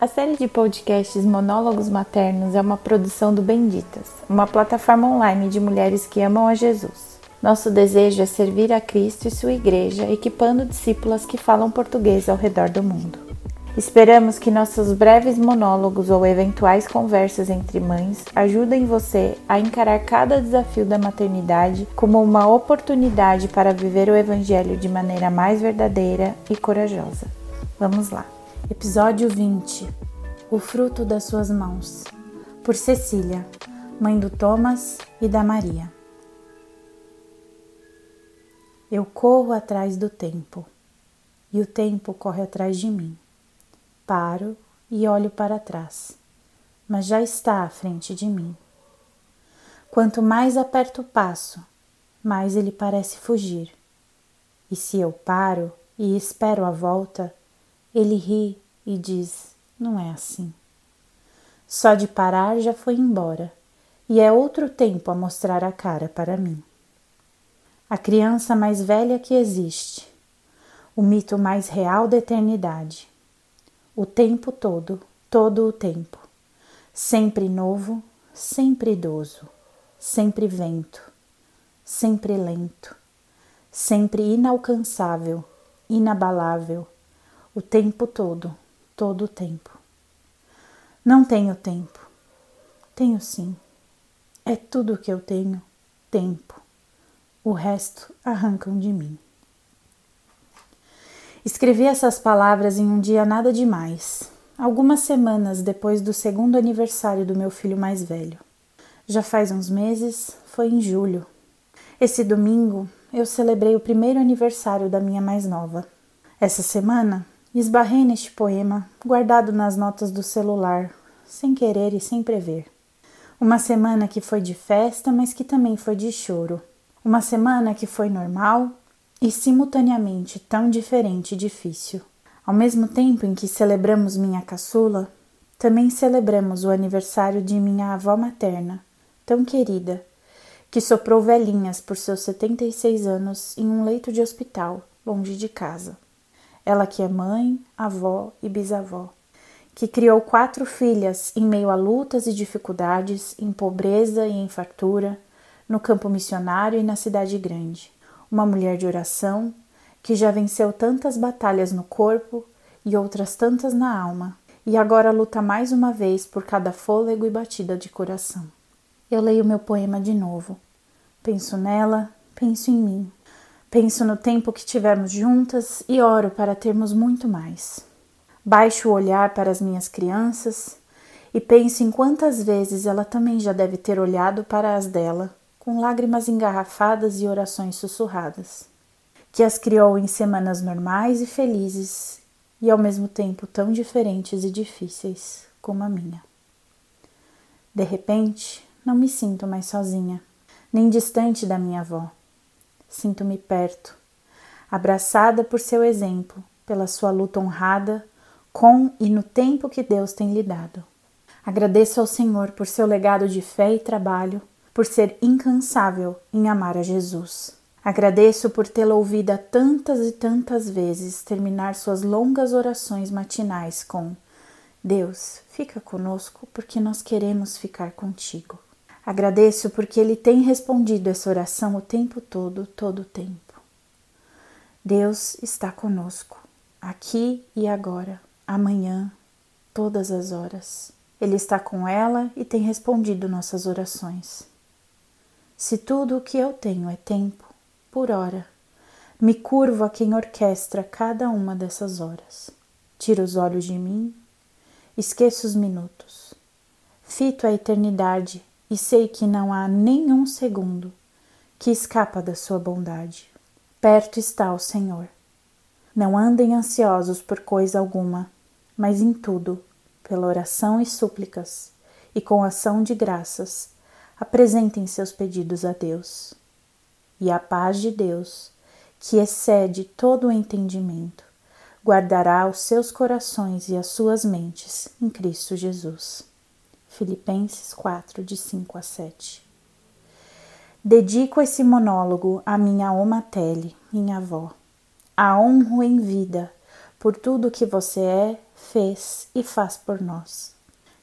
A série de podcasts Monólogos Maternos é uma produção do Benditas, uma plataforma online de mulheres que amam a Jesus. Nosso desejo é servir a Cristo e sua igreja, equipando discípulas que falam português ao redor do mundo. Esperamos que nossos breves monólogos ou eventuais conversas entre mães ajudem você a encarar cada desafio da maternidade como uma oportunidade para viver o Evangelho de maneira mais verdadeira e corajosa. Vamos lá! Episódio 20 O fruto das suas mãos, por Cecília, mãe do Thomas e da Maria. Eu corro atrás do tempo, e o tempo corre atrás de mim. Paro e olho para trás, mas já está à frente de mim. Quanto mais aperto o passo, mais ele parece fugir. E se eu paro e espero a volta, ele ri e diz: Não é assim. Só de parar já foi embora, e é outro tempo a mostrar a cara para mim. A criança mais velha que existe, o mito mais real da eternidade. O tempo todo, todo o tempo. Sempre novo, sempre idoso, sempre vento, sempre lento, sempre inalcançável, inabalável o tempo todo, todo o tempo. Não tenho tempo. Tenho sim. É tudo o que eu tenho, tempo. O resto arrancam de mim. Escrevi essas palavras em um dia nada demais, algumas semanas depois do segundo aniversário do meu filho mais velho. Já faz uns meses, foi em julho. Esse domingo eu celebrei o primeiro aniversário da minha mais nova. Essa semana Esbarrei neste poema, guardado nas notas do celular, sem querer e sem prever. Uma semana que foi de festa, mas que também foi de choro. Uma semana que foi normal e simultaneamente tão diferente e difícil. Ao mesmo tempo em que celebramos minha caçula, também celebramos o aniversário de minha avó materna, tão querida, que soprou velhinhas por seus 76 anos em um leito de hospital, longe de casa ela que é mãe, avó e bisavó, que criou quatro filhas em meio a lutas e dificuldades, em pobreza e em fartura, no campo missionário e na cidade grande. Uma mulher de oração que já venceu tantas batalhas no corpo e outras tantas na alma, e agora luta mais uma vez por cada fôlego e batida de coração. Eu leio meu poema de novo. Penso nela, penso em mim, Penso no tempo que tivemos juntas e oro para termos muito mais. Baixo o olhar para as minhas crianças e penso em quantas vezes ela também já deve ter olhado para as dela, com lágrimas engarrafadas e orações sussurradas, que as criou em semanas normais e felizes e ao mesmo tempo tão diferentes e difíceis como a minha. De repente, não me sinto mais sozinha, nem distante da minha avó sinto-me perto, abraçada por seu exemplo, pela sua luta honrada com e no tempo que Deus tem lhe dado. Agradeço ao Senhor por seu legado de fé e trabalho, por ser incansável em amar a Jesus. Agradeço por tê-la ouvida tantas e tantas vezes terminar suas longas orações matinais com: Deus, fica conosco porque nós queremos ficar contigo. Agradeço porque Ele tem respondido essa oração o tempo todo, todo o tempo. Deus está conosco, aqui e agora, amanhã, todas as horas. Ele está com ela e tem respondido nossas orações. Se tudo o que eu tenho é tempo, por hora, me curvo a quem orquestra cada uma dessas horas. Tiro os olhos de mim, esqueço os minutos, fito a eternidade e sei que não há nenhum segundo que escapa da sua bondade. Perto está o Senhor. Não andem ansiosos por coisa alguma, mas em tudo, pela oração e súplicas, e com ação de graças, apresentem seus pedidos a Deus. E a paz de Deus, que excede todo o entendimento, guardará os seus corações e as suas mentes em Cristo Jesus. Filipenses 4, de 5 a 7. Dedico esse monólogo à minha Omatele, minha avó. A honro em vida, por tudo que você é, fez e faz por nós.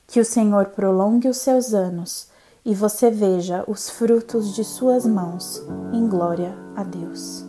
Que o Senhor prolongue os seus anos e você veja os frutos de suas mãos, em glória a Deus.